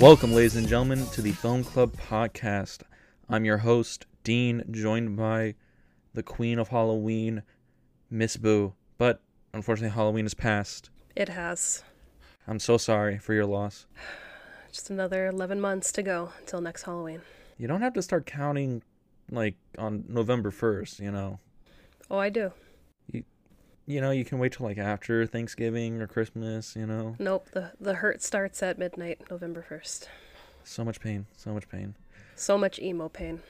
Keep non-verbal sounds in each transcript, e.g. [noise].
Welcome, ladies and gentlemen, to the Film Club podcast. I'm your host, Dean, joined by the Queen of Halloween, Miss Boo. But unfortunately, Halloween is past. It has. I'm so sorry for your loss. [sighs] Just another 11 months to go until next Halloween. You don't have to start counting like on November 1st, you know. Oh, I do. You know, you can wait till like after Thanksgiving or Christmas, you know. Nope, the, the hurt starts at midnight, November 1st. So much pain, so much pain. So much emo pain.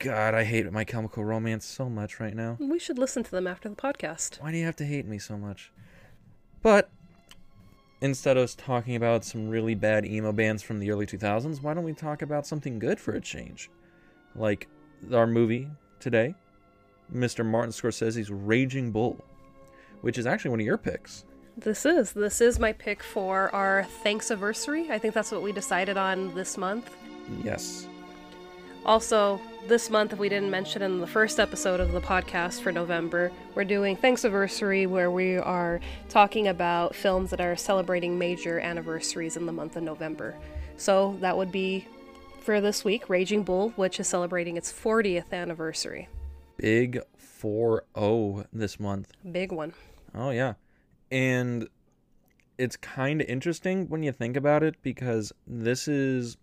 God, I hate My Chemical Romance so much right now. We should listen to them after the podcast. Why do you have to hate me so much? But instead of talking about some really bad emo bands from the early 2000s, why don't we talk about something good for a change? Like our movie today, Mr. Martin Scorsese's Raging Bull, which is actually one of your picks. This is. This is my pick for our Thanksaversary. I think that's what we decided on this month. Yes. Also, this month, if we didn't mention in the first episode of the podcast for November, we're doing Thanksaversary, where we are talking about films that are celebrating major anniversaries in the month of November. So that would be for this week Raging Bull, which is celebrating its 40th anniversary. Big 4 0 this month. Big one. Oh, yeah. And it's kind of interesting when you think about it because this is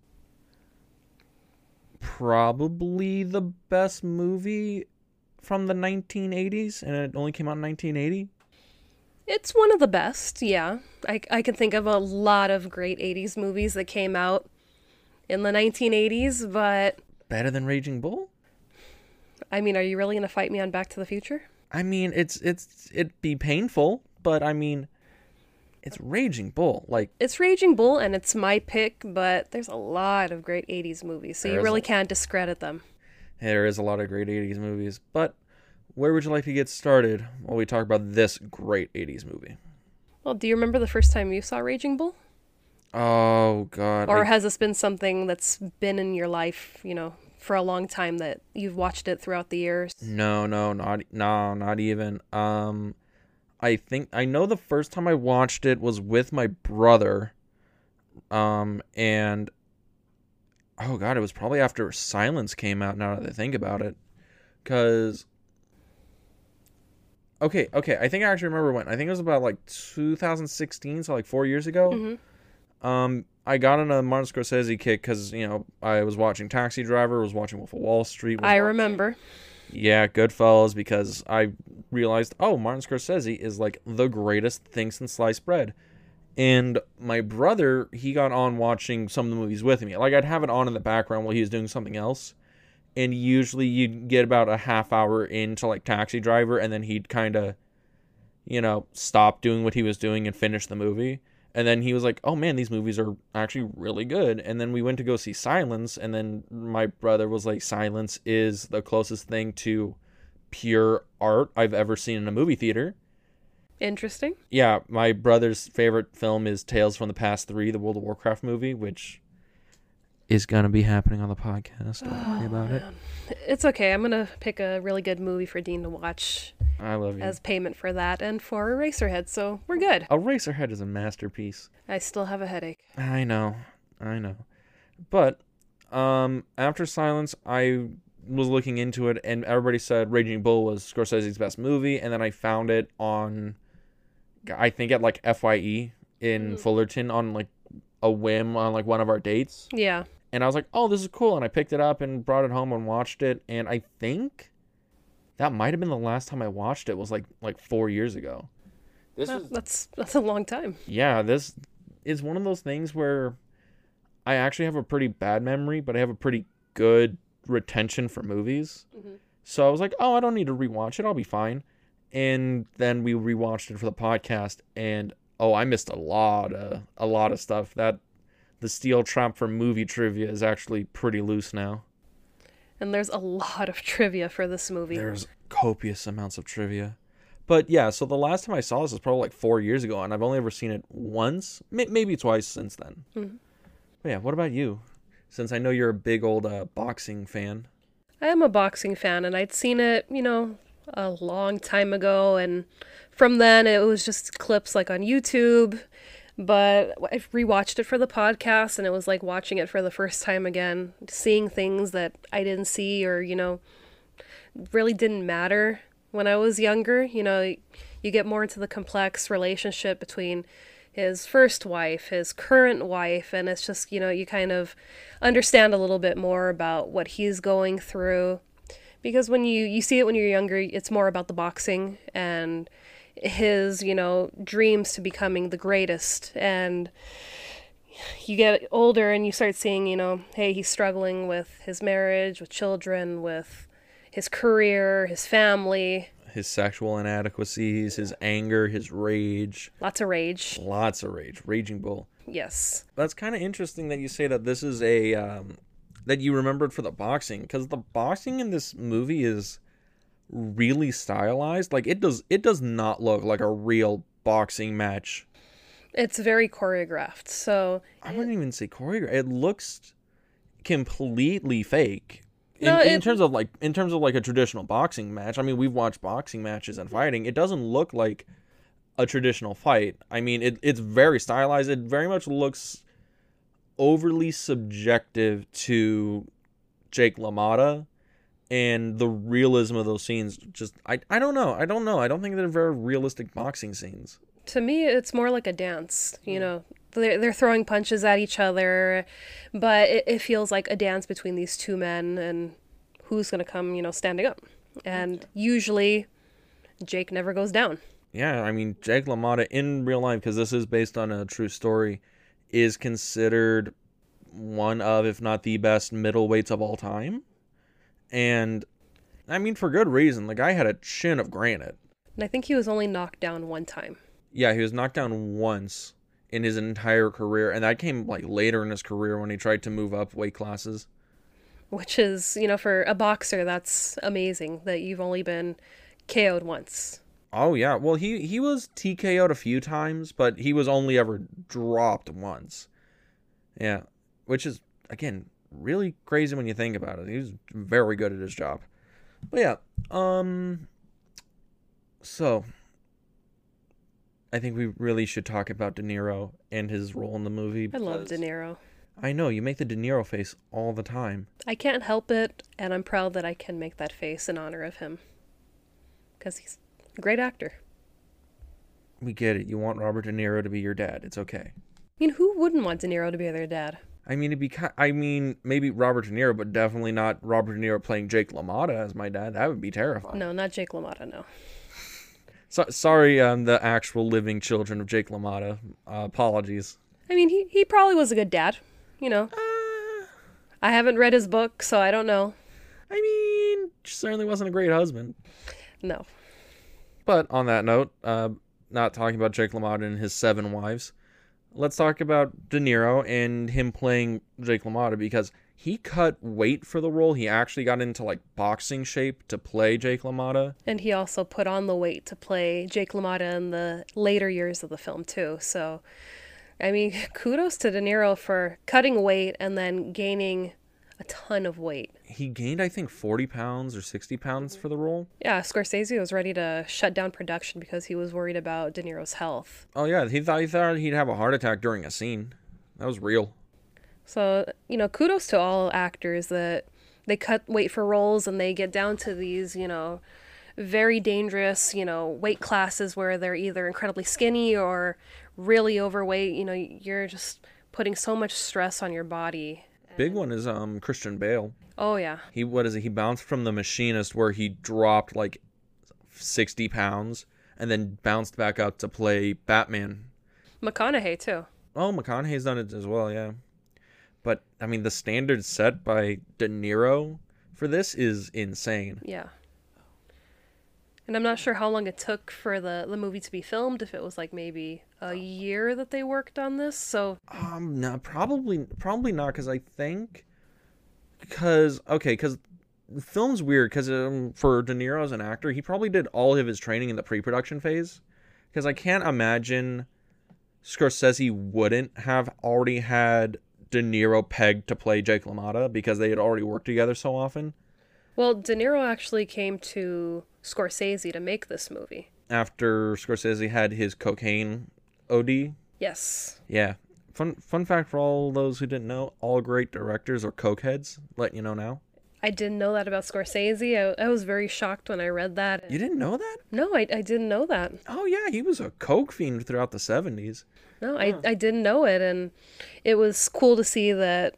probably the best movie from the 1980s and it only came out in 1980. It's one of the best, yeah. I, I can think of a lot of great 80s movies that came out in the 1980s, but Better than Raging Bull? I mean, are you really going to fight me on Back to the Future? I mean, it's it's it'd be painful, but I mean, it's Raging Bull. Like It's Raging Bull and it's my pick, but there's a lot of great 80s movies, so you really a- can't discredit them. there is a lot of great 80s movies, but where would you like to get started while we talk about this great 80s movie? Well, do you remember the first time you saw Raging Bull? Oh god. Or I- has this been something that's been in your life, you know, for a long time that you've watched it throughout the years? No, no, not no, not even. Um I think I know the first time I watched it was with my brother. Um and oh god, it was probably after Silence came out now that I think about it. Cuz Okay, okay, I think I actually remember when. I think it was about like 2016, so like 4 years ago. Mhm. Um I got on a Martin Scorsese kick cuz, you know, I was watching Taxi Driver, was watching Wolf of Wall Street, I watching- remember. yeah, Goodfellas because I realized, oh, Martin Scorsese is like the greatest thing since sliced bread. And my brother, he got on watching some of the movies with me. Like I'd have it on in the background while he was doing something else. And usually you'd get about a half hour into like Taxi Driver and then he'd kind of you know, stop doing what he was doing and finish the movie. And then he was like, "Oh man, these movies are actually really good." And then we went to go see Silence, and then my brother was like, "Silence is the closest thing to pure art I've ever seen in a movie theater." Interesting. Yeah, my brother's favorite film is Tales from the Past 3, the World of Warcraft movie, which is going to be happening on the podcast. Don't worry about it. It's okay. I'm going to pick a really good movie for Dean to watch I love you. as payment for that and for Eraserhead, so we're good. Eraserhead is a masterpiece. I still have a headache. I know, I know. But um, after Silence, I was looking into it, and everybody said Raging Bull was Scorsese's best movie, and then I found it on, I think at like Fye in Mm. Fullerton on like a whim on like one of our dates, Yeah. And I was like, oh, this is cool, and I picked it up and brought it home and watched it, and I think that might have been the last time I watched it was like like four years ago. This Well, was that's that's a long time. yeah, this is one of those things where I actually have a pretty bad memory, but I have a pretty good retention for movies. Mhm. So I was like, oh, I don't need to rewatch it. I'll be fine. And then we rewatched it for the podcast, and oh, I missed a lot of a lot of stuff. That the steel trap for movie trivia is actually pretty loose now. And there's a lot of trivia for this movie. There's copious amounts of trivia. But yeah, so the last time I saw this was probably like four years ago, and I've only ever seen it once, may- maybe twice since then. Mhm. But yeah, what about you? Since I know you're a big old uh, boxing fan. I am a boxing fan, and I'd seen it, you know, a long time ago. And from then, it was just clips like on YouTube. But I rewatched it for the podcast, and it was like watching it for the first time again, seeing things that I didn't see or, you know, really didn't matter when I was younger. You know, you get more into the complex relationship between his first wife, his current wife, and it's just, you know, you kind of understand a little bit more about what he's going through. Because when you, you see it when you're younger, it's more about the boxing and his, you know, dreams to becoming the greatest. And you get older and you start seeing, you know, hey, he's struggling with his marriage, with children, with his career, his family his sexual inadequacies, his anger, his rage. Lots of rage. Lots of rage. Raging bull. Yes. That's kind of interesting that you say that this is a um, that you remembered for the boxing because the boxing in this movie is really stylized. Like it does it does not look like a real boxing match. It's very choreographed. So I wouldn't even say choreographed. It looks completely fake in, No, in it- terms of like in terms of like a traditional boxing match i mean we've watched boxing matches and fighting it doesn't look like a traditional fight i mean it, it's very stylized it very much looks overly subjective to jake lamotta and the realism of those scenes just I, I don't know i don't know i don't think they're very realistic boxing scenes to me, it's more like a dance. You know, they're, they're throwing punches at each other, but it, it feels like a dance between these two men and who's going to come, you know, standing up. And usually, Jake never goes down. Yeah, I mean, Jake LaMotta in real life, because this is based on a true story, is considered one of, if not the best middleweights of all time. And I mean, for good reason. The guy had a chin of granite. And I think he was only knocked down one time. Yeah, he was knocked down once in his entire career, and that came like later in his career when he tried to move up weight classes. which is, you know, for a boxer, that's amazing that you've only been KO'd once. Oh yeah, well he he was TKO'd a few times, but he was only ever dropped once. Yeah, which is again really crazy when you think about it. He was very good at his job. But yeah, um so I think we really should talk about De Niro and his role in the movie. I love De Niro. I know you make the De Niro face all the time. I can't help it, and I'm proud that I can make that face in honor of him. Because he's a great actor. We get it. You want Robert De Niro to be your dad. It's okay. I mean, who wouldn't want De Niro to be their dad? I mean, it'd be. I mean, maybe Robert De Niro, but definitely not Robert De Niro playing Jake LaMotta as my dad. That would be terrifying. No, not Jake LaMotta, no. So, sorry, um, the actual living children of Jake LaMotta. Uh, apologies. I mean, he, he probably was a good dad, you know. I haven't read his book, so I don't know. I mean, certainly wasn't a great husband. No. But on that note, uh, not talking about Jake LaMotta and his seven wives, let's talk about De Niro and him playing Jake LaMotta because he cut weight for the role. He actually got into like boxing shape to play Jake LaMotta. And he also put on the weight to play Jake LaMotta in the later years of the film, too. So, I mean, [laughs] kudos to De Niro for cutting weight and then gaining a ton of weight. He gained, I think, 40 pounds or 60 pounds for the role. Yeah, Scorsese was ready to shut down production because he was worried about De Niro's health. Oh yeah, he thought he thought he'd have a heart attack during a scene. That was real. So, you know, kudos to all actors that they cut weight for roles and they get down to these, you know, very dangerous, you know, weight classes where they're either incredibly skinny or really overweight. You know, you're just putting so much stress on your body. Big one is um Christian Bale. Oh, yeah. He what is it? He bounced from the machinist where he dropped like 60 pounds and then bounced back up to play Batman. McConaughey, too. Oh, McConaughey's done it as well, yeah. But I mean, the standard set by De Niro for this is insane. Yeah. And I'm not sure how long it took for the, the movie to be filmed, if it was like maybe a year that they worked on this. So, Um, no, probably, probably not, because I think, because okay, because the film's weird, because um, for De Niro as an actor, he probably did all of his training in the pre-production phase, because I can't imagine Scorsese wouldn't have already had De Niro pegged to play Jake LaMotta because they had already worked together so often. Well, De Niro actually came to Scorsese to make this movie. After Scorsese had his cocaine OD, Yes. Yeah. Fun fun fact for all those who didn't know, all great directors are cokeheads. Letting you know now. I didn't know that about Scorsese. I, I was very shocked when I read that. You didn't know that? No, I, I didn't know that. Oh yeah, he was a coke fiend throughout the seventies. No, I, I didn't know it. And it was cool to see that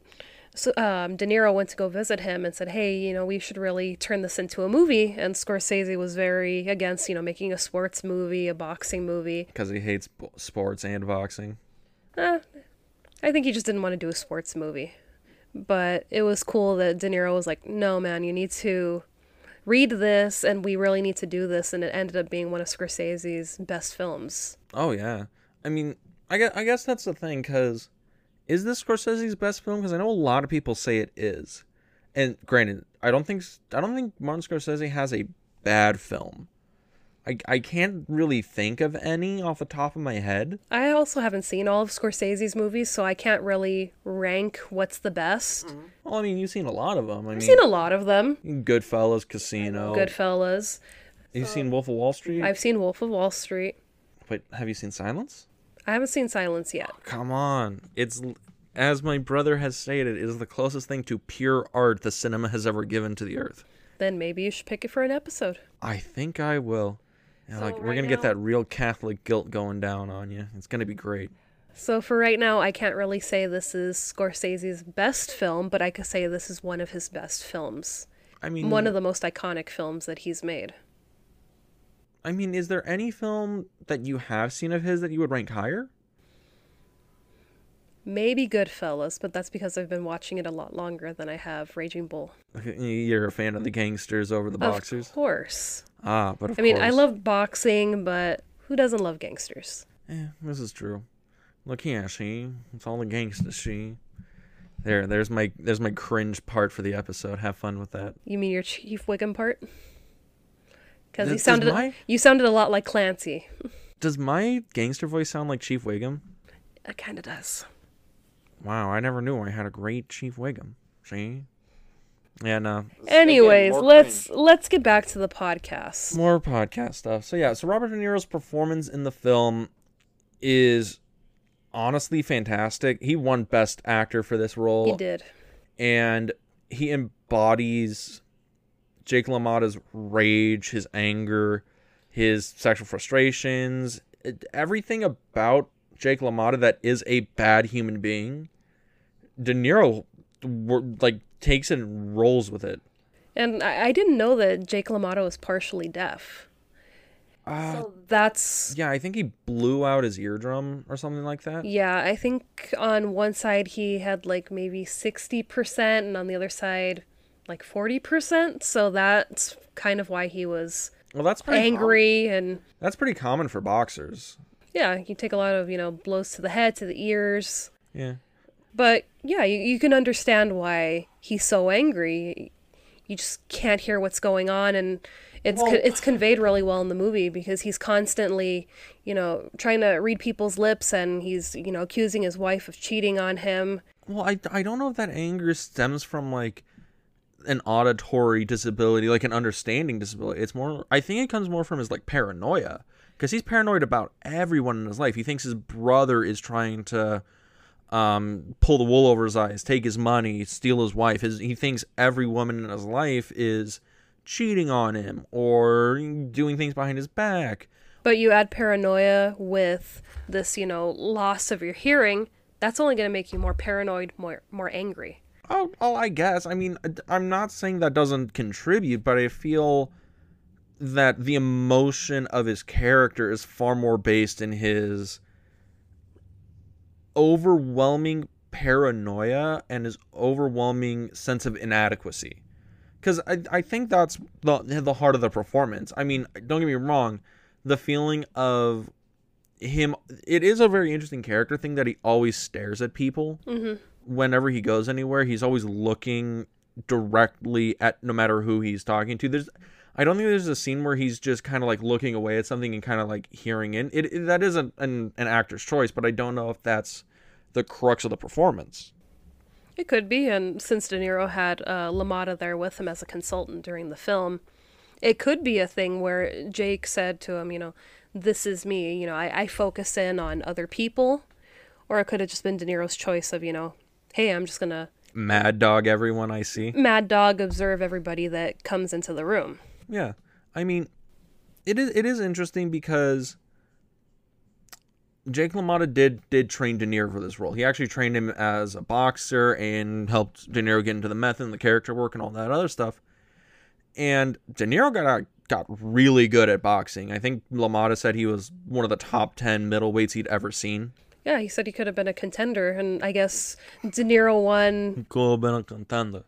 so, um, De Niro went to go visit him and said, hey, you know, we should really turn this into a movie. And Scorsese was very against, you know, making a sports movie, a boxing movie. Because he hates b- sports and boxing. Eh, I think he just didn't want to do a sports movie. But it was cool that De Niro was like, no, man, you need to read this and we really need to do this. And it ended up being one of Scorsese's best films. Oh yeah, I mean, I guess, I guess that's the thing. Because is this Scorsese's best film? Because I know a lot of people say it is. And granted, I don't think I don't think Martin Scorsese has a bad film. I, I can't really think of any off the top of my head. I also haven't seen all of Scorsese's movies, so I can't really rank what's the best. Mm-hmm. Well, I mean, you've seen a lot of them. I I've mean, seen a lot of them. Goodfellas, Casino. Goodfellas. You've seen Wolf of Wall Street. I've seen Wolf of Wall Street. Wait, have you seen Silence? I haven't seen Silence yet. Oh, come on, it's as my brother has stated, it is the closest thing to pure art the cinema has ever given to the earth. Then maybe you should pick it for an episode. I think I will. Yeah, So like we're gonna get that real Catholic guilt going down on you. It's gonna be great. So for right now, I can't really say this is Scorsese's best film, but I could say this is one of his best films. I mean, One of the most iconic films that he's made. I mean, is there any film that you have seen of his that you would rank higher? Maybe Goodfellas, but that's because I've been watching it a lot longer than I have Raging Bull. You're a fan of the gangsters over the boxers. Of course. Ah, but of I mean, I love boxing, but who doesn't love gangsters? Yeah, this is true. Look here, she. It's all the gangsters, she. There, there's my there's my cringe part for the episode. Have fun with that. You mean your Chief Wiggum part? Because you Does- does sounded my- you sounded a lot like Clancy. Does my gangster voice sound like Chief Wiggum? It kind of does. Wow, I never knew I had a great Chief Wiggum. See? Yeah, uh, no. Anyways, more let's let's get back to the podcast. More podcast stuff. So yeah, so Robert De Niro's performance in the film is honestly fantastic. He won Best Actor for this role. He did. and he embodies Jake LaMotta's rage, his anger, his sexual frustrations, everything about Jake LaMotta that is a bad human being. De Niro like takes it and rolls with it. And I, I didn't know that Jake LaMotta was partially deaf. Uh, So that's yeah, I think he blew out his eardrum or something like that. yeah. I think on one side he had like maybe sixty percent, and on the other side like forty percent. So that's kind of why he was Well, that's pretty com- angry and that's pretty common for boxers. yeah. You take a lot of you know blows to the head, to the ears. Yeah. But yeah, you, you can understand why he's so angry. You just can't hear what's going on, and it's co- it's conveyed really well in the movie because he's constantly, you know, trying to read people's lips, and he's you know accusing his wife of cheating on him. Well, I, I don't know if that anger stems from like an auditory disability, like an understanding disability. It's more, I think it comes more from his like paranoia because he's paranoid about everyone in his life. He thinks his brother is trying to um, pull the wool over his eyes, take his money, steal his wife. His, he thinks every woman in his life is cheating on him or doing things behind his back. But you add paranoia with this, you know, loss of your hearing. That's only going to make you more paranoid, more more angry. Oh, I guess. I mean, I'm not saying that doesn't contribute, but I feel that the emotion of his character is far more based in his overwhelming paranoia and his overwhelming sense of inadequacy. Because I, I think that's the, the heart of the performance. I mean, don't get me wrong, the feeling of him, it is a very interesting character thing that he always stares at people hmm whenever he goes anywhere, he's always looking directly at no matter who he's talking to. There's I don't think there's a scene where he's just kind of like looking away at something and kind of like hearing in. It, it that is an, an an actor's choice, but I don't know if that's the crux of the performance. It could be, and since De Niro had uh, LaMotta there with him as a consultant during the film, it could be a thing where Jake said to him, you know, this is me, you know, I, I focus in on other people, Or it could have just been De Niro's choice of, you know, hey, I'm just going to Mad dog everyone I see. mad dog observe everybody that comes into the room. Yeah. I mean, it is it is interesting because Jake LaMotta did did train De Niro for this role. He actually trained him as a boxer and helped De Niro get into the method and the character work and all that other stuff. And De Niro got out, got really good at boxing. I think LaMotta said he was one of the top ten middleweights he'd ever seen. Yeah, he said he could have been a contender, and I guess De Niro won. Could have been a contender.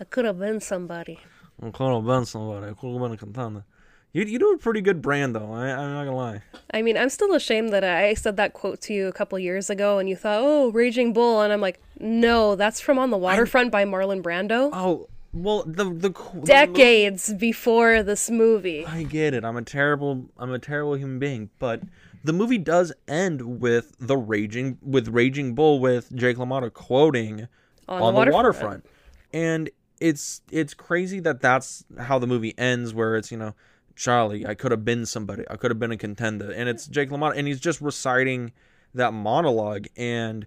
I could have been somebody. Could have been somebody. Could have been a contender. You you do a pretty good Brando though. I, I'm not gonna lie. I mean, I'm still ashamed that I said that quote to you a couple years ago, and you thought, "Oh, Raging Bull," and I'm like, "No, that's from On the Waterfront by Marlon Brando." Oh well, the the, the Decades before this movie. I get it. I'm a terrible I'm a terrible human being, but the movie does end with the raging with Raging Bull with Jake LaMotta quoting On on, the the, waterfront. waterfront. And it's it's crazy that that's how the movie ends where it's, you know, Charlie, I could have been somebody. I could have been a contender. And it's Jake LaMotta and he's just reciting that monologue and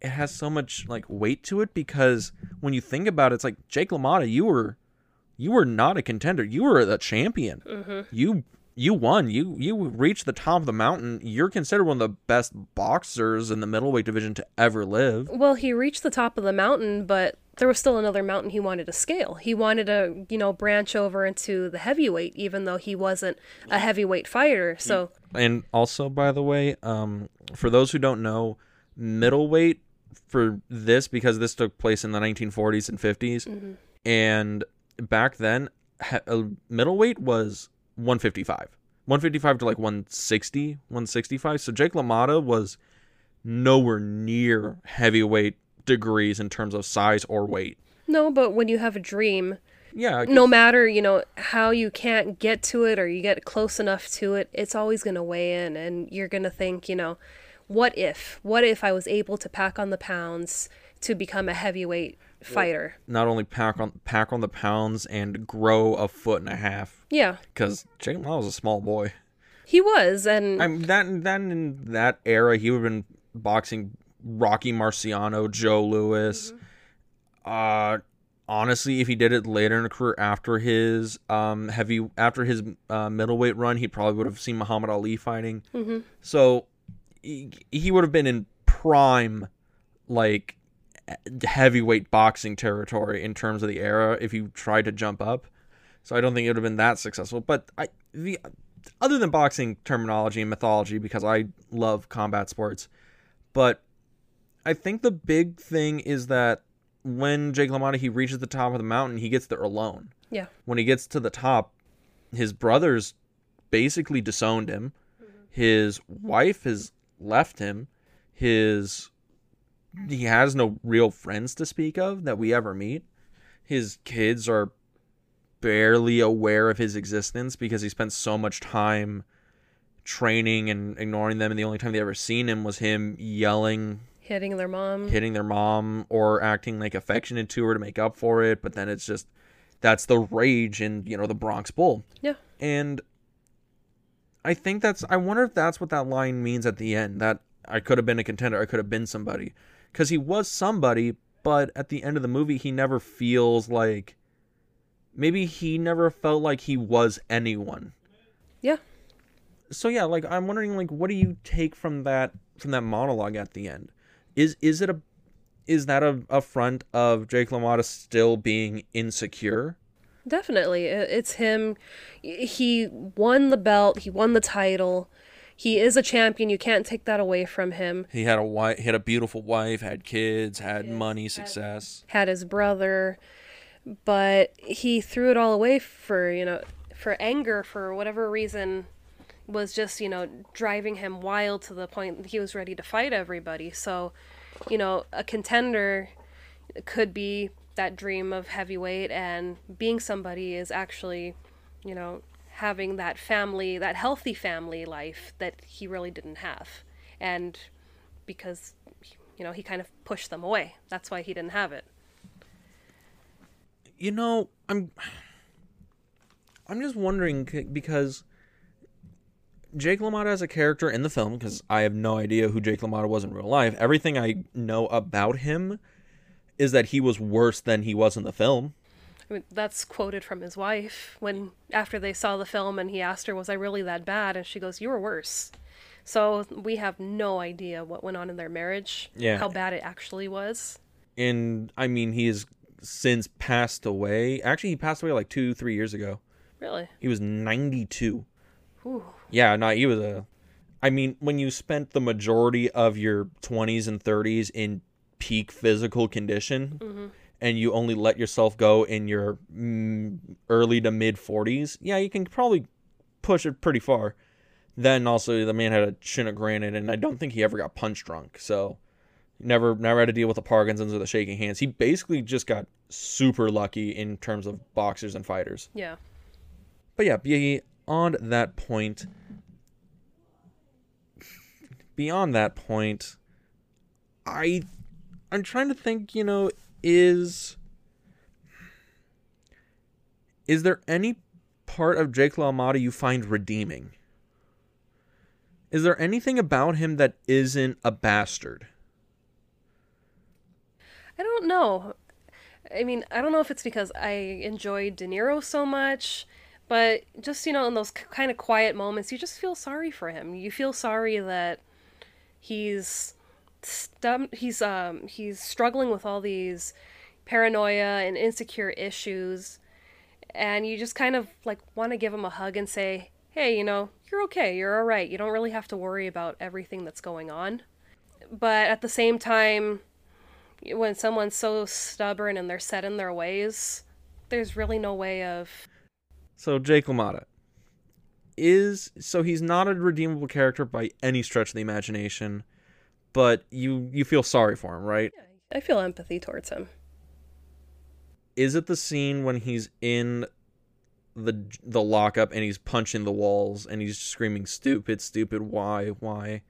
it has so much like weight to it because when you think about it, it's like Jake LaMotta, you were you were not a contender. You were the champion. Mm-hmm. You you won. You you reached the top of the mountain. You're considered one of the best boxers in the middleweight division to ever live. Well, he reached the top of the mountain, but there was still another mountain he wanted to scale. He wanted to, you know, branch over into the heavyweight, even though he wasn't a heavyweight fighter. So, And also, by the way, um, for those who don't know, middleweight for this because this took place in the 1940s and 50s, and back then, he- uh, middleweight was 155, 155 to like 160, 165. So Jake LaMotta was nowhere near heavyweight degrees in terms of size or weight. no, but when you have a dream, Yeah, no matter, you know, how you can't get to it or you get close enough to it, it's always going to weigh in and you're going to think, you know, what if? What if I was able to pack on the pounds to become a heavyweight fighter? not only pack on pack on the pounds and grow a foot and a half Yeah, because Jake Law was a small boy. he was and I mean, that that in that era, he would have been boxing Rocky Marciano, Joe Louis. Uh, honestly, if he did it later in the career after his um heavy after his uh, middleweight run, he probably would have seen Muhammad Ali fighting. So he, he would have been in prime like heavyweight boxing territory in terms of the era if you tried to jump up. So I don't think it would have been that successful. But I the other than boxing terminology and mythology because I love combat sports, but I think the big thing is that when Jake LaMotta he reaches the top of the mountain, he gets there alone. yeah. When he gets to the top, his brothers basically disowned him. Mm-hmm. His wife has left him. His he has no real friends to speak of that we ever meet. His kids are barely aware of his existence because he spent so much time training and ignoring them and the only time they ever seen him was him yelling Hitting their mom. hitting their mom or acting like affectionate to her to make up for it but then it's just that's the rage in you know the bronx bull Yeah. and i think that's i wonder if that's what that line means at the end that i could have been a contender i could have been somebody because he was somebody but at the end of the movie he never feels like maybe he never felt like he was anyone Yeah. so yeah like i'm wondering like what do you take from that from that monologue at the end is is it a is that a, a front of jake lamotta still being insecure Definitely. It's him. He won the belt, he won the title. He is a champion. You can't take that away from him. he had a wife he had a beautiful wife had kids had money success Had his brother, but he threw it all away for, you know, for anger for whatever reason was just, you know, driving him wild to the point that he was ready to fight everybody. So, you know, a contender could be that dream of heavyweight and being somebody is actually, you know, having that family, that healthy family life that he really didn't have. And because, you know, he kind of pushed them away. That's why he didn't have it. you know i'm [sighs] i'm just wondering because Jake LaMotta as a character in the film, because I have no idea who Jake LaMotta was in real life, everything I know about him is that he was worse than he was in the film. I mean, that's quoted from his wife when after they saw the film and he asked her, "Was I really that bad?" and she goes, "You were worse." So we have no idea what went on in their marriage, Yeah. how bad it actually was. And I mean, he has since passed away. Actually, he passed away like two, three years ago. Really? He was 92. Ooh. Yeah, no, he was a. I mean, when you spent the majority of your 20s and 30s in peak physical condition, Mm-hmm. And you only let yourself go in your mm, early to mid 40s, yeah, you can probably push it pretty far. Then also, the man had a chin of granite, and I don't think he ever got punch drunk. So, never, never had to deal with the Parkinson's or the shaking hands. He basically just got super lucky in terms of boxers and fighters. Yeah. But yeah, beyond that point, beyond that point, I I'm trying to think, you know, is is there any part of Jake LaMotta you find redeeming? Is there anything about him that isn't a bastard? I don't know. I mean, I don't know if it's because I enjoyed De Niro so much, but just, you know, in those kind of quiet moments, you just feel sorry for him. You feel sorry that he's he's um he's struggling with all these paranoia and insecure issues and you just kind of like want to give him a hug and say, "Hey, you know, you're okay. You're all right. You don't really have to worry about everything that's going on." But at the same time, when someone's so stubborn and they're set in their ways, there's really no way of So Jake LaMotta is so he's not a redeemable character by any stretch of the imagination, but you you feel sorry for him, right? Yeah, I feel empathy towards him. Is it the scene when he's in the the lockup and he's punching the walls and he's screaming stupid stupid why why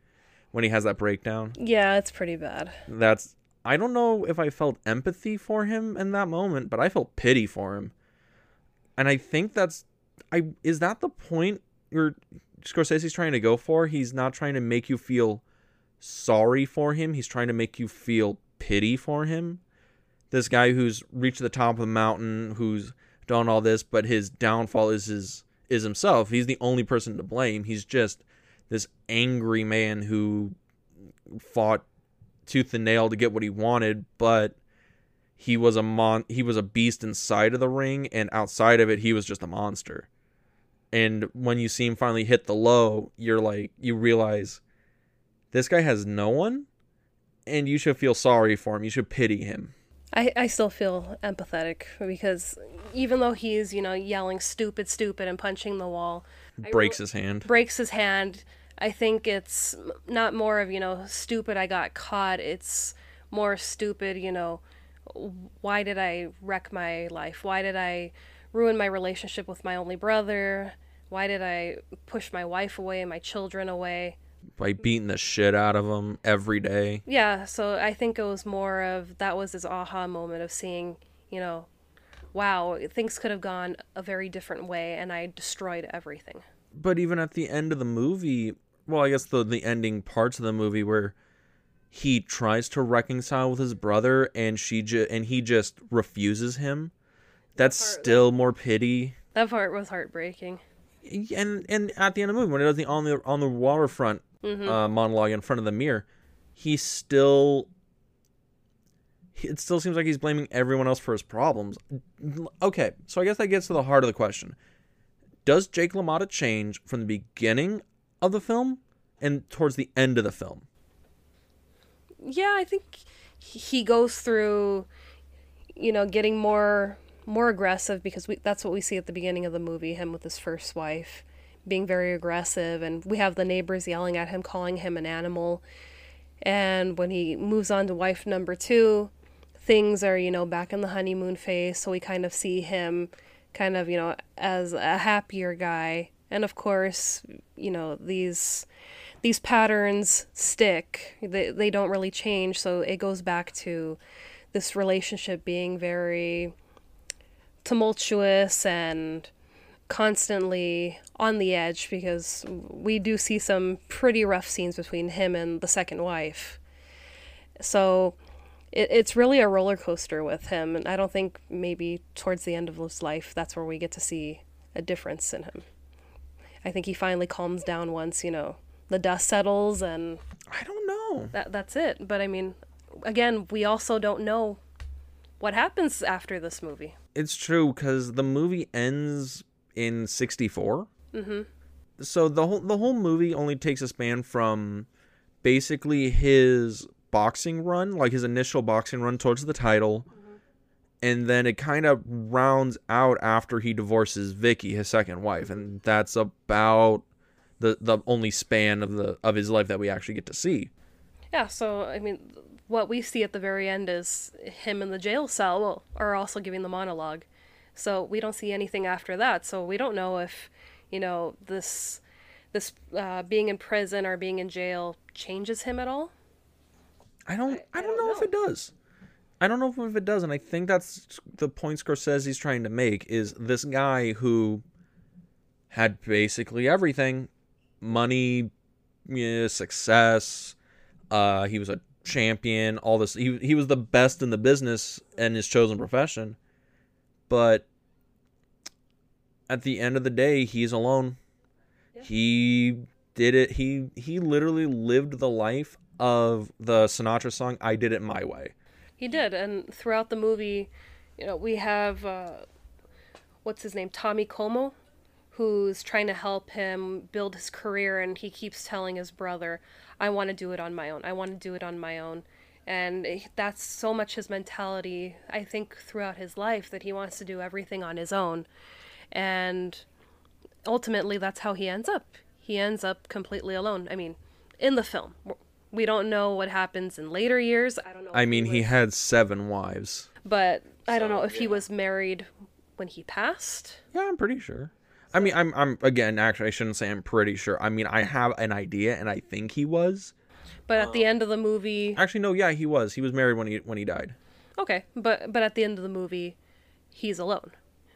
when he has that breakdown? Yeah, it's pretty bad. That's I don't know if I felt empathy for him in that moment, but I felt pity for him. And I think that's I is that the point you're Scorsese's trying to go for? He's not trying to make you feel sorry for him. He's trying to make you feel pity for him. This guy who's reached the top of the mountain, who's done all this, but his downfall is his is himself. He's the only person to blame. He's just this angry man who fought tooth and nail to get what he wanted, but he was a mon he was a beast inside of the ring and outside of it he was just a monster. And when you see him finally hit the low, you're like you realize this guy has no one and you should feel sorry for him. You should pity him. I, I still feel empathetic because even though he's, you know, yelling stupid, stupid and punching the wall, Breaks really- his hand. breaks his hand. I think it's not more of, you know, stupid, I got caught. It's more stupid, you know, why did I wreck my life? Why did I ruin my relationship with my only brother? Why did I push my wife away and my children away? By beating the shit out of him every day. Yeah, so I think it was more of that was his aha moment of seeing, you know, wow, things could have gone a very different way and I destroyed everything. but even at the end of the movie, well, I guess the the ending parts of the movie where he tries to reconcile with his brother and she ju- and he just refuses him. That's part- still more pity. That part was heartbreaking. And and at the end of the movie, when he does the on the on the waterfront uh, monologue in front of the mirror, he still. It still seems like he's blaming everyone else for his problems. Okay, so I guess that gets to the heart of the question does Jake LaMotta change from the beginning of the film and towards the end of the film? Yeah, I think he goes through you know, getting more more aggressive because we that's what we see at the beginning of the movie, him with his first wife being very aggressive and we have the neighbors yelling at him calling him an animal. And when he moves on to wife number 2, things are, you know, back in the honeymoon phase, so we kind of see him kind of, you know, as a happier guy. And of course, you know, these these patterns stick. They they don't really change, so it goes back to this relationship being very tumultuous and constantly on the edge because we do see some pretty rough scenes between him and the second wife. So it, it's really a roller coaster with him, and I don't think maybe towards the end of his life that's where we get to see a difference in him. I think he finally calms down once you know the dust settles and I don't know. that that's it. But I mean, again, we also don't know what happens after this movie. It's true because the movie ends in '64. Mm-hmm. So the whole the whole movie only takes a span from basically his boxing run, like his initial boxing run towards the title, and then it kind of rounds out after he divorces Vicky, his second wife, and that's about the the only span of the of his life that we actually get to see. Yeah, so I mean, what we see at the very end is him in the jail cell are also giving the monologue. So we don't see anything after that. So we don't know if, you know, this this uh, being in prison or being in jail changes him at all. I don't I, don't, know, if it does. I don't know if it does, and I think that's the point Scorsese's trying to make is this guy who had basically everything, money, yeah, success. Uh, he was a champion. All this, he he was the best in the business and his chosen profession, but at the end of the day, he's alone. He did it. He he literally lived the life of the Sinatra song "I Did It My Way." He did, and throughout the movie, you know, we have uh, what's his name, Tommy Como, who's trying to help him build his career, and he keeps telling his brother, "I want to do it on my own. I want to do it on my own." And that's so much his mentality, I think, throughout his life that he wants to do everything on his own. And ultimately, that's how he ends up. He ends up completely alone. I mean, in the film. We don't know what happens in later years. I don't know. I mean, he was- had seven wives. but I don't know if he was married when he passed. Yeah, I'm pretty sure. I mean, I'm I'm again, actually, I shouldn't say I'm pretty sure. I mean, I have an idea, and I think he was. But at the end of the movie, Actually, no, yeah, he was. He was married when he when he died. okay, but but at the end of the movie, he's alone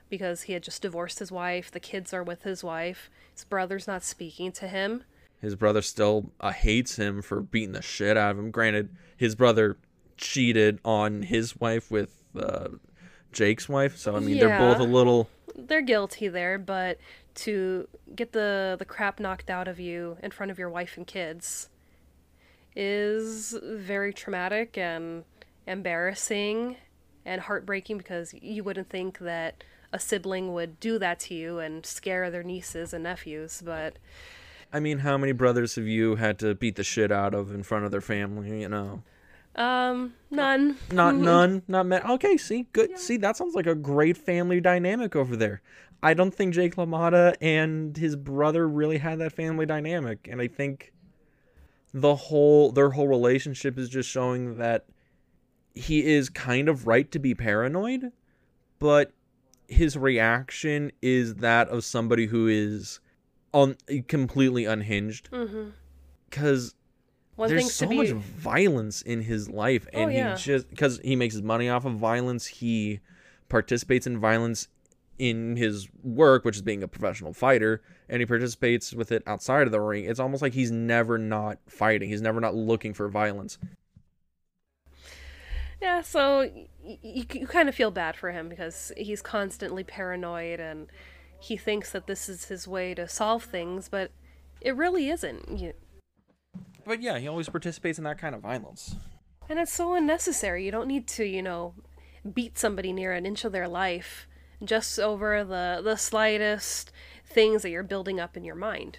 because he had just divorced his wife. The kids are with his wife. His brother's not speaking to him. His brother still uh, hates him for beating the shit out of him. Granted, his brother cheated on his wife with uh, Jake's wife, so I mean, they're both a little. They're guilty there, but to get the the crap knocked out of you in front of your wife and kids is very traumatic and embarrassing and heartbreaking because you wouldn't think that a sibling would do that to you and scare their nieces and nephews, but I mean, how many brothers have you had to beat the shit out of in front of their family? You know, um none. not [laughs] none, not met. Okay, see, good. See, that sounds like a great family dynamic over there. I don't think Jake LaMotta and his brother really had that family dynamic, and I think the whole their whole relationship is just showing that he is kind of right to be paranoid, but his reaction is that of somebody who is on completely unhinged mm-hmm. because One there's so be much violence in his life Oh, and yeah. he just because he makes his money off of violence he participates in violence in his work which is being a professional fighter and he participates with it outside of the ring it's almost like he's never not fighting he's never not looking for violence Yeah, so you, you kind of feel bad for him because he's constantly paranoid and he thinks that this is his way to solve things, but it really isn't. You, but yeah he always participates in that kind of violence and it's so unnecessary. You don't need to, you know, beat somebody near an inch of their life just over the, the slightest things that you're building up in your mind.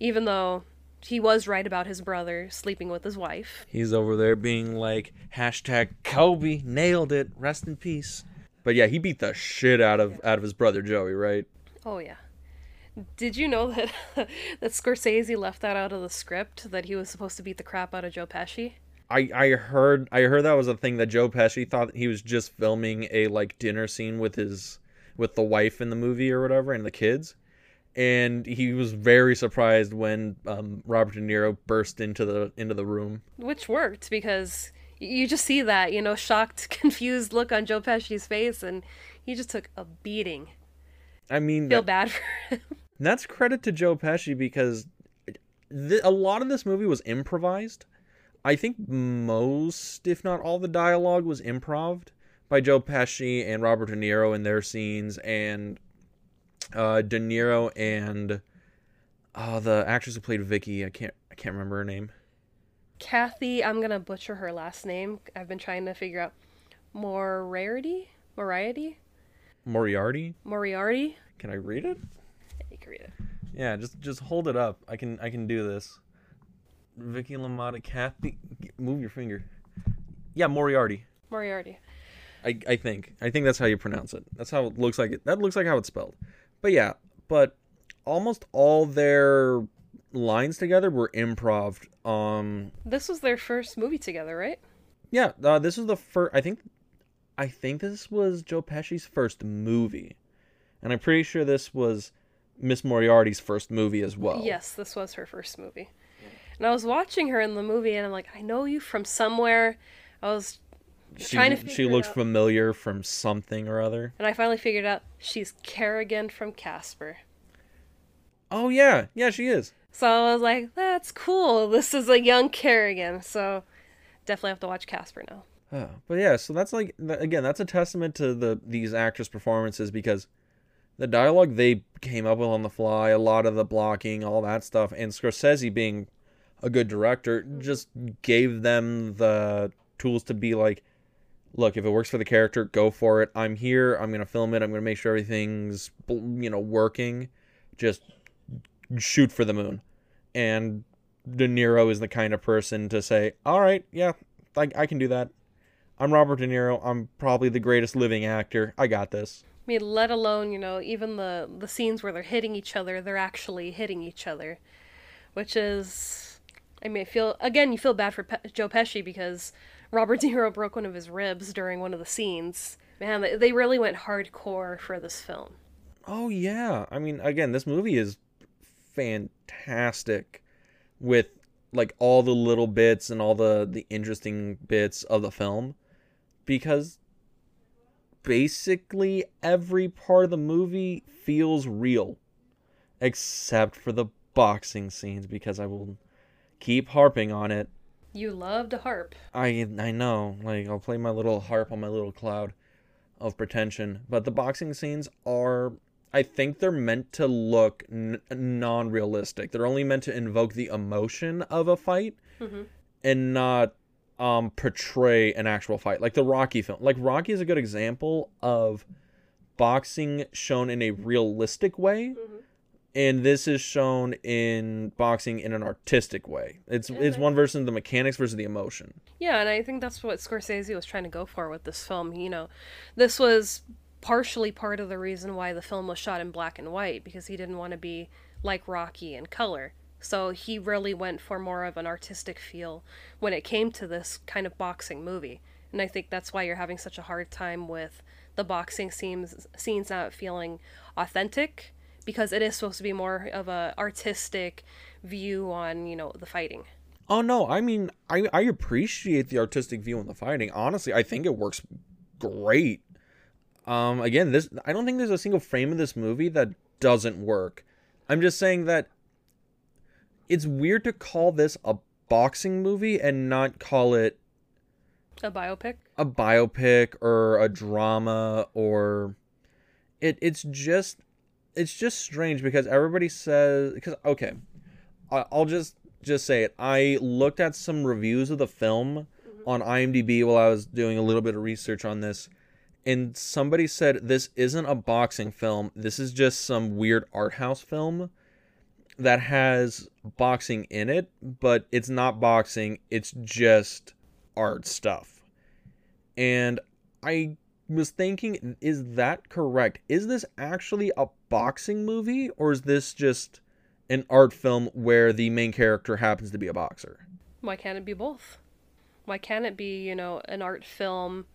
Even though he was right about his brother sleeping with his wife. he's over there being like hashtag kobe nailed it rest in peace but yeah he beat the shit out of out of his brother joey right Oh yeah. Did you know that [laughs] that Scorsese left that out of the script that he was supposed to beat the crap out of Joe Pesci? I, I heard I heard that was a thing that Joe Pesci thought he was just filming a like dinner scene with his with the wife in the movie or whatever and the kids, and he was very surprised when um, Robert De Niro burst into the into the room. Which worked because you just see that, you know, shocked, [laughs] confused look on Joe Pesci's face and he just took a beating. I mean, Feel that- bad [laughs] for him. that's credit to Joe Pesci because th- a lot of this movie was improvised. I think most, if not all, the dialogue was improved by Joe Pesci and Robert De Niro in their scenes, and uh, De Niro and uh, the actress who played Vicky. I can't, I can't remember her name. Cathy, I'm gonna butcher her last name. I've been trying to figure out. Moriarty? Moriarty? Moriarty. Moriarty? Can I read it? You can read it. Yeah, just just hold it up. I can I can do this. Vicky LaMotta, Cathy, move your finger. Yeah, Moriarty. Moriarty. I, I think I think that's how you pronounce it. That's how it looks like it. That looks like how it's spelled. But yeah, but almost all their lines together were improv. Um, This was their first movie together, right? yeah, uh, this was the first. I think, I think this was Joe Pesci's first movie, and I'm pretty sure this was Miss Moriarty's first movie as well. Yes, this was her first movie. And I was watching her in the movie, and I'm like, I know you from somewhere. I was she she figure it looks out. familiar from something or other. And I finally figured out she's Carrigan from Casper. Oh yeah, yeah, she is. So I was like, that's cool. This is a young Carrigan. So definitely have to watch Casper now. Oh, but yeah, so that's like again, that's a testament to the these actors' performances because the dialogue they came up with on the fly, a lot of the blocking, all that stuff, and Scorsese being a good director mm-hmm. just gave them the tools to be like, look, if it works for the character, go for it. I'm here. I'm gonna film it. I'm gonna make sure everything's you know working. Just shoot for the moon. And De Niro is the kind of person to say, all right, yeah, I, I can do that. I'm Robert De Niro. I'm probably the greatest living actor. I got this. I mean, let alone, you know, even the, the scenes where they're hitting each other, they're actually hitting each other. Which is. I mean, I feel. Again, you feel bad for Pe- Joe Pesci because Robert De Niro broke one of his ribs during one of the scenes. Man, they, really went hardcore for this film. Oh yeah. I mean, again, this movie is fantastic with like all the little bits and all the the interesting bits of the film because basically every part of the movie feels real except for the boxing scenes because I will keep harping on it. You love to harp. I I know, like I'll play my little harp on my little cloud of pretension, but the boxing scenes are I think they're meant to look n- non-realistic. They're only meant to invoke the emotion of a fight Mhm. and not um portray an actual fight. Like the Rocky film. Like Rocky is a good example of boxing shown in a realistic way and this is shown in boxing in an artistic way. It's it's mm-hmm. one versus the mechanics versus the emotion. Yeah, and I think that's what Scorsese was trying to go for with this film. You know, this was partially part of the reason why the film was shot in black and white because he didn't want to be like Rocky in color. So he really went for more of an artistic feel when it came to this kind of boxing movie. And I think that's why you're having such a hard time with the boxing scenes scenes not feeling authentic because it is supposed to be more of a artistic view on, you know, the fighting. Oh no, I mean I I appreciate the artistic view on the fighting. Honestly, I think it works great. Um again, this I don't think there's a single frame of this movie that doesn't work. I'm just saying that it's weird to call this a boxing movie and not call it A biopic? a biopic or a drama or it it's just it's just strange because everybody says because okay I- i'll just just say it. I looked at some reviews of the film mm-hmm. on imdb while i was doing a little bit of research on this and somebody said this isn't a boxing film. This is just some weird art house film that has boxing in it but it's not boxing. It's just art stuff. And I was thinking, is that correct? Is this actually a boxing movie, or is this just an art film where the main character happens to be a boxer? Why can't it be both? Why can't it be, you know, an art film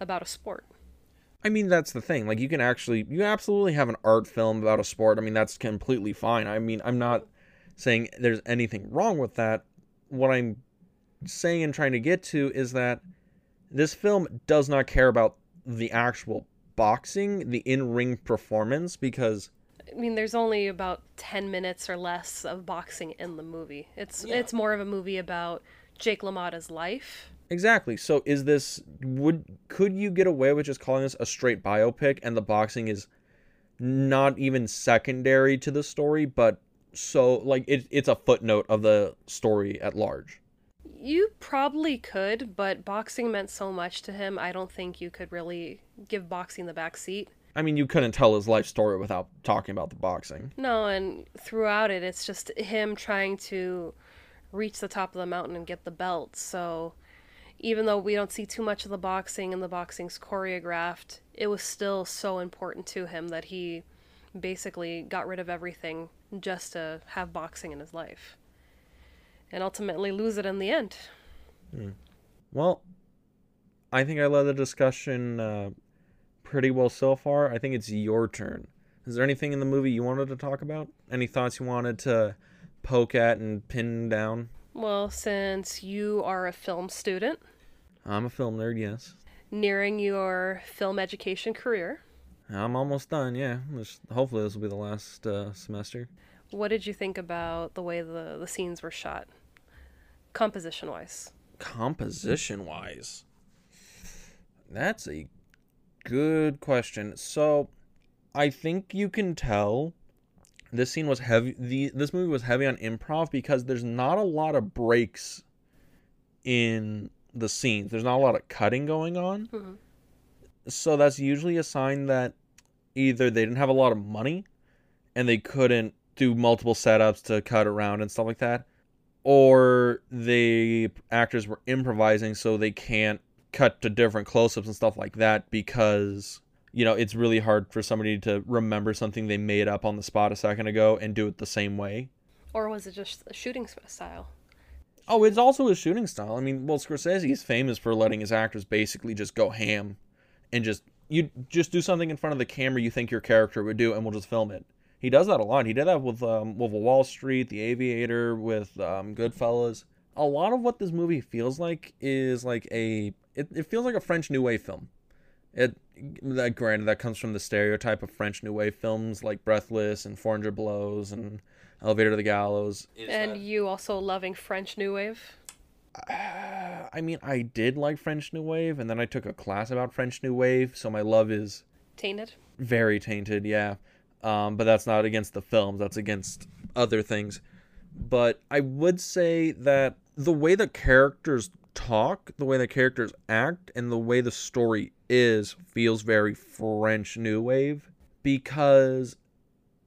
about a sport? I mean, that's the thing. Like, you can actually, you absolutely have an art film about a sport. I mean, that's completely fine. I mean, I'm not saying there's anything wrong with that. What I'm saying and trying to get to is that this film does not care about the actual boxing, the in-ring performance because I mean, there's only about 10 minutes or less of boxing in the movie. It's it's more of a movie about Jake LaMotta's life. Exactly. So is this would could you get away with just calling this a straight biopic and the boxing is not even secondary to the story, but so like it, it's a footnote of the story at large. You probably could, but boxing meant so much to him. I don't think you could really give boxing the back seat. I mean, you couldn't tell his life story without talking about the boxing. No, and throughout it, it's just him trying to reach the top of the mountain and get the belt. So even though we don't see too much of the boxing and the boxing's choreographed, it was still so important to him that he basically got rid of everything just to have boxing in his life. And ultimately lose it in the end. Well, I think I led the discussion uh, pretty well so far. I think it's your turn. Is there anything in the movie you wanted to talk about? Any thoughts you wanted to poke at and pin down? Well, since you are a film student, I'm a film nerd, yes. nearing your film education career, I'm almost done, yeah. Hopefully, this will be the last uh, semester. what did you think about the way the, the scenes were shot? Composition wise. Composition wise, that's a good question. So, I think you can tell this scene was heavy. The this movie was heavy on improv because there's not a lot of breaks in the scenes. There's not a lot of cutting going on. Mhm. So that's usually a sign that either they didn't have a lot of money and they couldn't do multiple setups to cut around and stuff like that, or the actors were improvising so they can't cut to different close-ups and stuff like that because you know it's really hard for somebody to remember something they made up on the spot a second ago and do it the same way. Or was it just a shooting style? Oh, it's also his shooting style. I mean, well, Scorsese is famous for letting his actors basically just go ham and just you just do something in front of the camera you think your character would do, and we'll just film it. He does that a lot. He did that with um, Wolf of Wall Street, The Aviator, with um, Goodfellas. A lot of what this movie feels like is like a it, it feels like a French New Wave film. It that granted that comes from the stereotype of French New Wave films like Breathless and 400 Blows and Elevator to the Gallows. and you also loving French New Wave? I mean, I did like French New Wave, and then I took a class about French New Wave, so my love is Tainted? very tainted, yeah. Um, but that's not against the films, that's against other things. But I would say that the way the characters talk, the way the characters act, and the way the story is feels very French New Wave because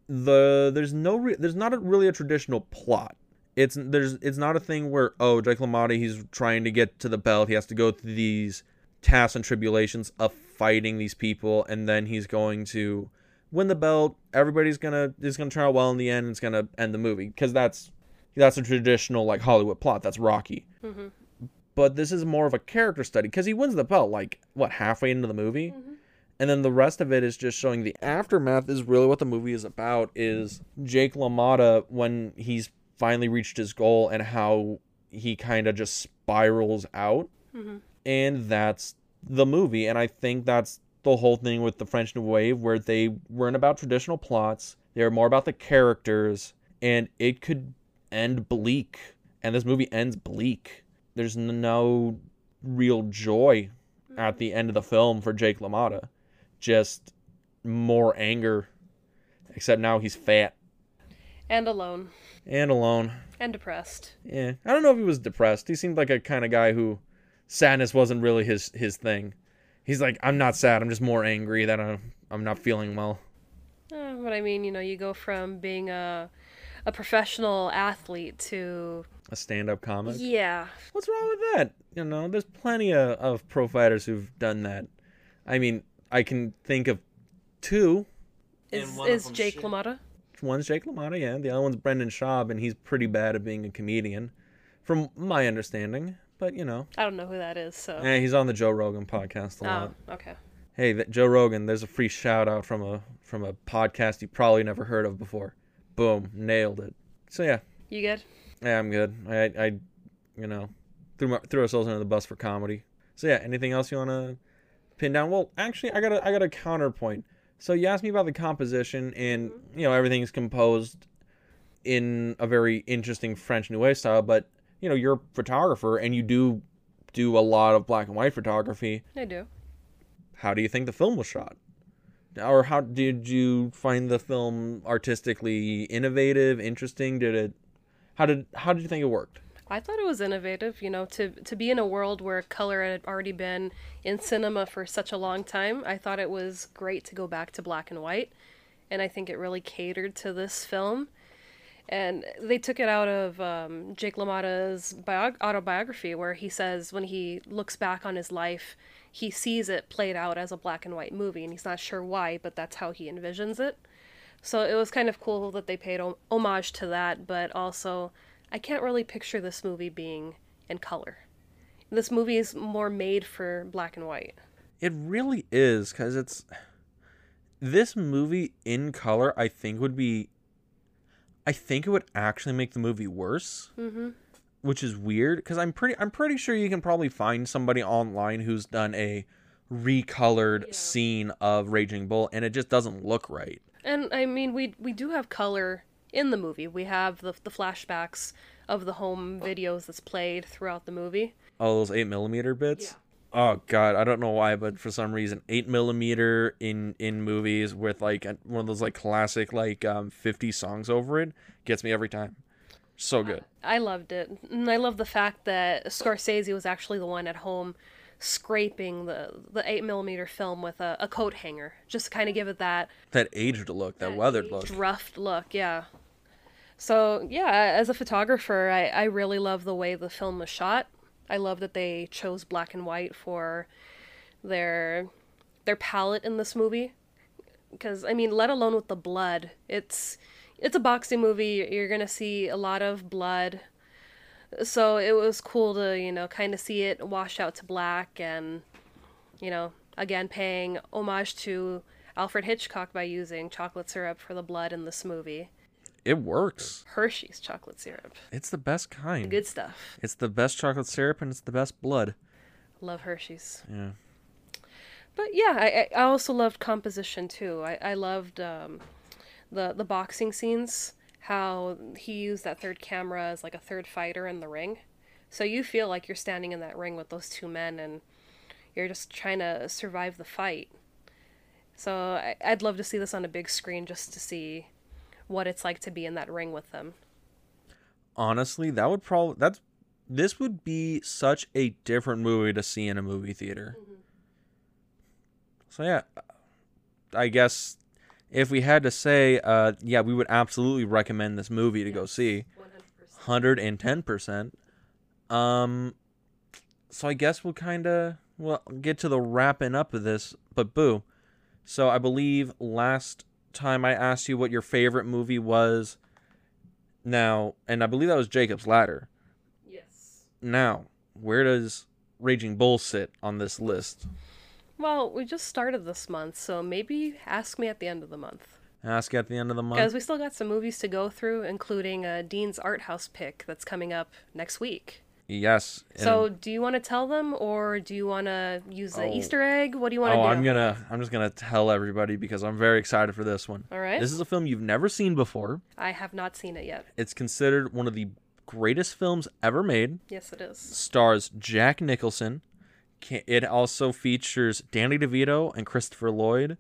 the there's no re- there's not a, really a traditional plot. It's there's it's not a thing where oh Jake LaMotta he's trying to get to the belt he has to go through these tasks and tribulations of fighting these people and then he's going to win the belt everybody's gonna is gonna turn out well in the end and it's gonna end the movie because that's that's a traditional like Hollywood plot that's Rocky Mm-hmm. but this is more of a character study because he wins the belt like what halfway into the movie and then the rest of it is just showing the aftermath is really what the movie is about is jake lamotta when he's finally reached his goal and how he kind of just spirals out Mm-hmm. and that's the movie and i think that's the whole thing with the french new wave where they weren't about traditional plots they were more about the characters and it could end bleak and this movie ends bleak. There's no real joy at the end of the film for jake lamotta. Just more anger except now he's fat. And alone. and alone. And depressed. yeah i don't know if he was depressed. He seemed like a kind of guy who sadness wasn't really his his thing he's like i'm not sad i'm just more angry that i'm, I'm not feeling well Uh, but I mean, you know, you go from being a a professional athlete to a stand-up comic yeah, what's wrong with that you know there's plenty of, of pro fighters who've done that i mean i can think of two is And of is Jake shit. LaMotta? One's Jake LaMotta, yeah. The other one's Brendan Schaub, and he's pretty bad at being a comedian, from my understanding. But you know, I don't know who that is, so. eh, he's on the Joe Rogan podcast a lot. oh, lot. okay. Hey, that Joe Rogan, there's a free shout out from a from a podcast you probably never heard of before. Boom, nailed it. So yeah, You good? yeah, I'm good. I I, you know, threw my, threw ourselves under the bus for comedy. So yeah, anything else you wanna pin down. Well, actually, I got a I got a counterpoint. So you asked me about the composition, and you know everything's composed in a very interesting French New Wave style. But you know you're a photographer, and you do do a lot of black and white photography. I do. How do you think the film was shot? Or how did you find the film artistically innovative, interesting? Did it? How did how did you think it worked? I thought it was innovative, you know, to to be in a world where color had already been in cinema for such a long time. I thought it was great to go back to black and white, and I think it really catered to this film. And they took it out of um, Jake LaMotta's bio- autobiography, where he says when he looks back on his life, he sees it played out as a black and white movie, and he's not sure why, but that's how he envisions it. So it was kind of cool that they paid homage to that, but also I can't really picture this movie being in color. This movie is more made for black and white. It really is because it's this movie in color. I think would be. I think it would actually make the movie worse, Mm-hmm. which is weird because I'm pretty. I'm pretty sure you can probably find somebody online who's done a recolored Yeah. scene of Raging Bull, and it just doesn't look right. And I mean, we we do have color in the movie. We have the the flashbacks of the home videos that's played throughout the movie. All those eight millimeter bits. Oh god, I don't know why, but for some reason, eight millimeter in in movies with like a- one of those like classic like um 50 songs over it gets me every time. So good. I loved it, and I love the fact that Scorsese was actually the one at home scraping the the eight millimeter film with a, a coat hanger, just to kind of give it that That aged look, that weathered look. roughed look. Yeah. So yeah, as a photographer, I, I really love the way the film was shot. I love that they chose black and white for their their palette in this movie. Because I mean, let alone with the blood, it's it's a boxing movie. You're gonna see a lot of blood. So it was cool to you know kind of see it wash out to black and you know again paying homage to Alfred Hitchcock by using chocolate syrup for the blood in this movie. It works. Hershey's chocolate syrup. It's the best kind. Good stuff. It's the best chocolate syrup and it's the best blood. Love Hershey's. Yeah. But yeah, I, I also loved composition too. I, I loved um, the the boxing scenes. How he used that third camera as like a third fighter in the ring, so you feel like you're standing in that ring with those two men and you're just trying to survive the fight. So I, I'd love to see this on a big screen just to see what it's like to be in that ring with them. Honestly, that would probably that's this would be such a different movie to see in a movie theater. So yeah, I guess if we had to say, uh, yeah, we would absolutely recommend this movie to go see. Hundred and ten percent. Um, so I guess we'll kind of well get to the wrapping up of this. But boo, so I believe last time I asked you what your favorite movie was. Now, and I believe that was Jacob's Ladder. Yes. Now, where does Raging Bull sit on this list? Well, we just started this month, so maybe ask me at the end of the month. Ask at the end of the month. Because we still got some movies to go through, including uh, Dean's art house pick that's coming up next week. Yes. and- So, do you want to tell them, or do you want to use the Oh. Easter egg? What do you want to oh, do? I'm gonna, I'm just gonna tell everybody because I'm very excited for this one. All right. This is a film you've never seen before. I have not seen it yet. It's considered one of the greatest films ever made. Yes, it is. Stars Jack Nicholson. It also features Danny DeVito and Christopher Lloyd.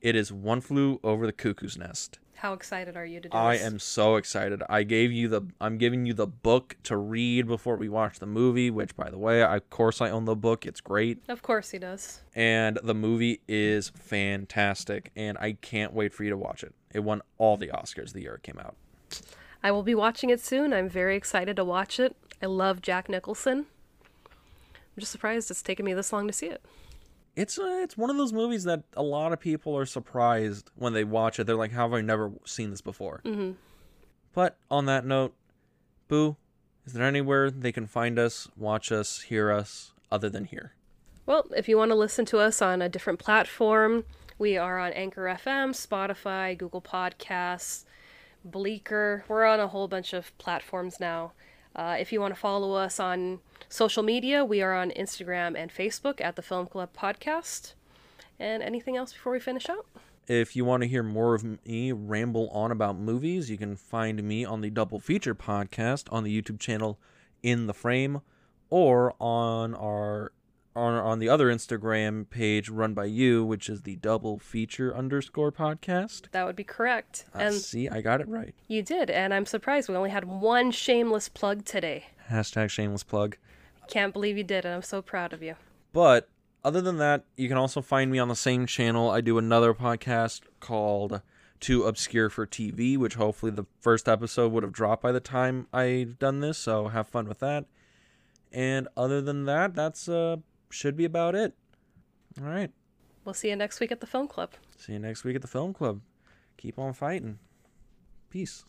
It is One Flew Over the Cuckoo's Nest. How excited are you to do this? I this? am so excited. I gave you the I'm giving you the book to read before we watch the movie, which by the way, I, of course I own the book. It's great. Of course he does. And the movie is fantastic and I can't wait for you to watch it. It won all the Oscars the year it came out. I will be watching it soon. I'm very excited to watch it. I love Jack Nicholson. I'm just surprised it's taken me this long to see it. It's uh, it's one of those movies that a lot of people are surprised when they watch it. They're like, "How have I never seen this before?" hmm But on that note, Boo, is there anywhere they can find us, watch us, hear us other than here? Well, if you want to listen to us on a different platform, we are on Anchor FM, Spotify, Google Podcasts, Breaker. We're on a whole bunch of platforms now. Uh, if you want to follow us on social media, we are on Instagram and Facebook at the Film Club Podcast. And anything else before we finish up? If you want to hear more of me ramble on about movies, you can find me on the Double Feature podcast on the YouTube channel In the Frame or on our on the other Instagram page run by you, which is the Double Feature underscore podcast. That would be correct. Uh, and see, I got it right. you did, and I'm surprised we only had one shameless plug today. Hashtag shameless plug. Can't believe you did, and I'm so proud of you. But other than that, you can also find me on the same channel. I do another podcast called Too Obscure for TV, which hopefully the first episode would have dropped by the time I've done this, so have fun with that. And other than that, that's uh should be about it. All right. We'll see you next week at the film club. See you next week at the film club. Keep on fighting. Peace.